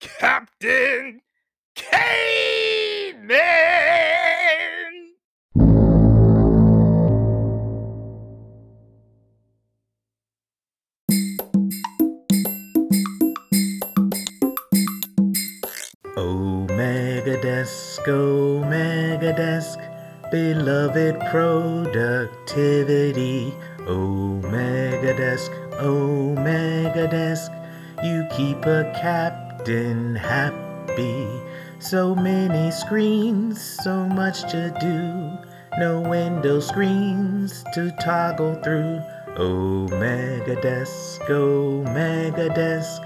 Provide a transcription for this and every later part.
Captain Caveman! Omega Desk, Omega Desk, beloved productivity. Omega Desk, Omega Desk, you keep a captain happy. So many screens, so much to do. No window screens to toggle through. Omega Desk, Omega Desk,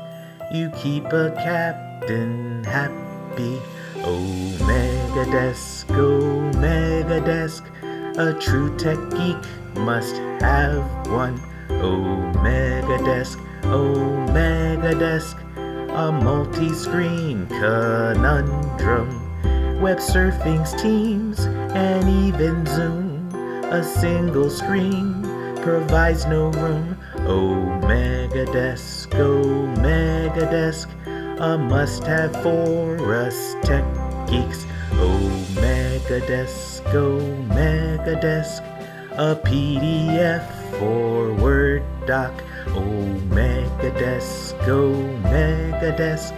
you keep a captain happy. Omega Desk, Omega Desk, a true tech geek must have one. Omega Desk, Omega Desk, a multi screen conundrum. Web surfing's Teams and even Zoom. A single screen provides no room. Omega Desk, Omega Desk, a must have for us tech geeks. Omega Desk, Omega Desk, a PDF for Word doc. Omega Desk, Omega Desk,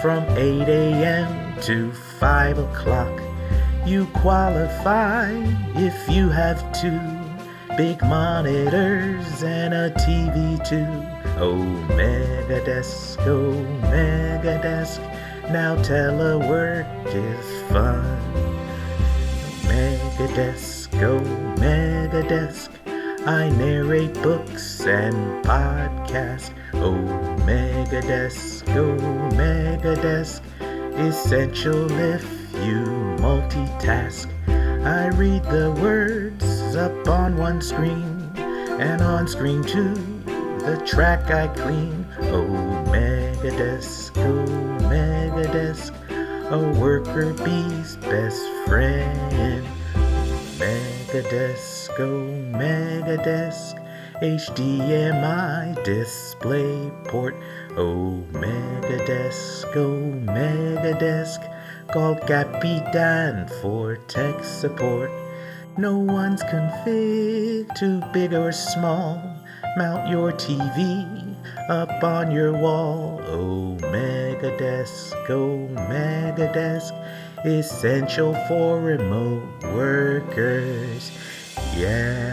from 8 a.m. to 5 o'clock. You qualify if you have two big monitors and a TV too. Omega oh, Desk, Omega Desk, now telework is fun. Omega Desk, Omega Desk, I narrate books and podcasts. Omega Desk, Omega Desk, essential if you multitask. I read the words up on one screen and on screen two. The track I clean. Omega Desk, Omega Desk, a worker bee's best friend. Omega Desk, Omega Desk, HDMI display port. Omega Desk, Omega Desk, call Capitan for tech support. No one's config too big or small. Mount your TV up on your wall. Omega Desk, Omega Desk, essential for remote workers. Yeah.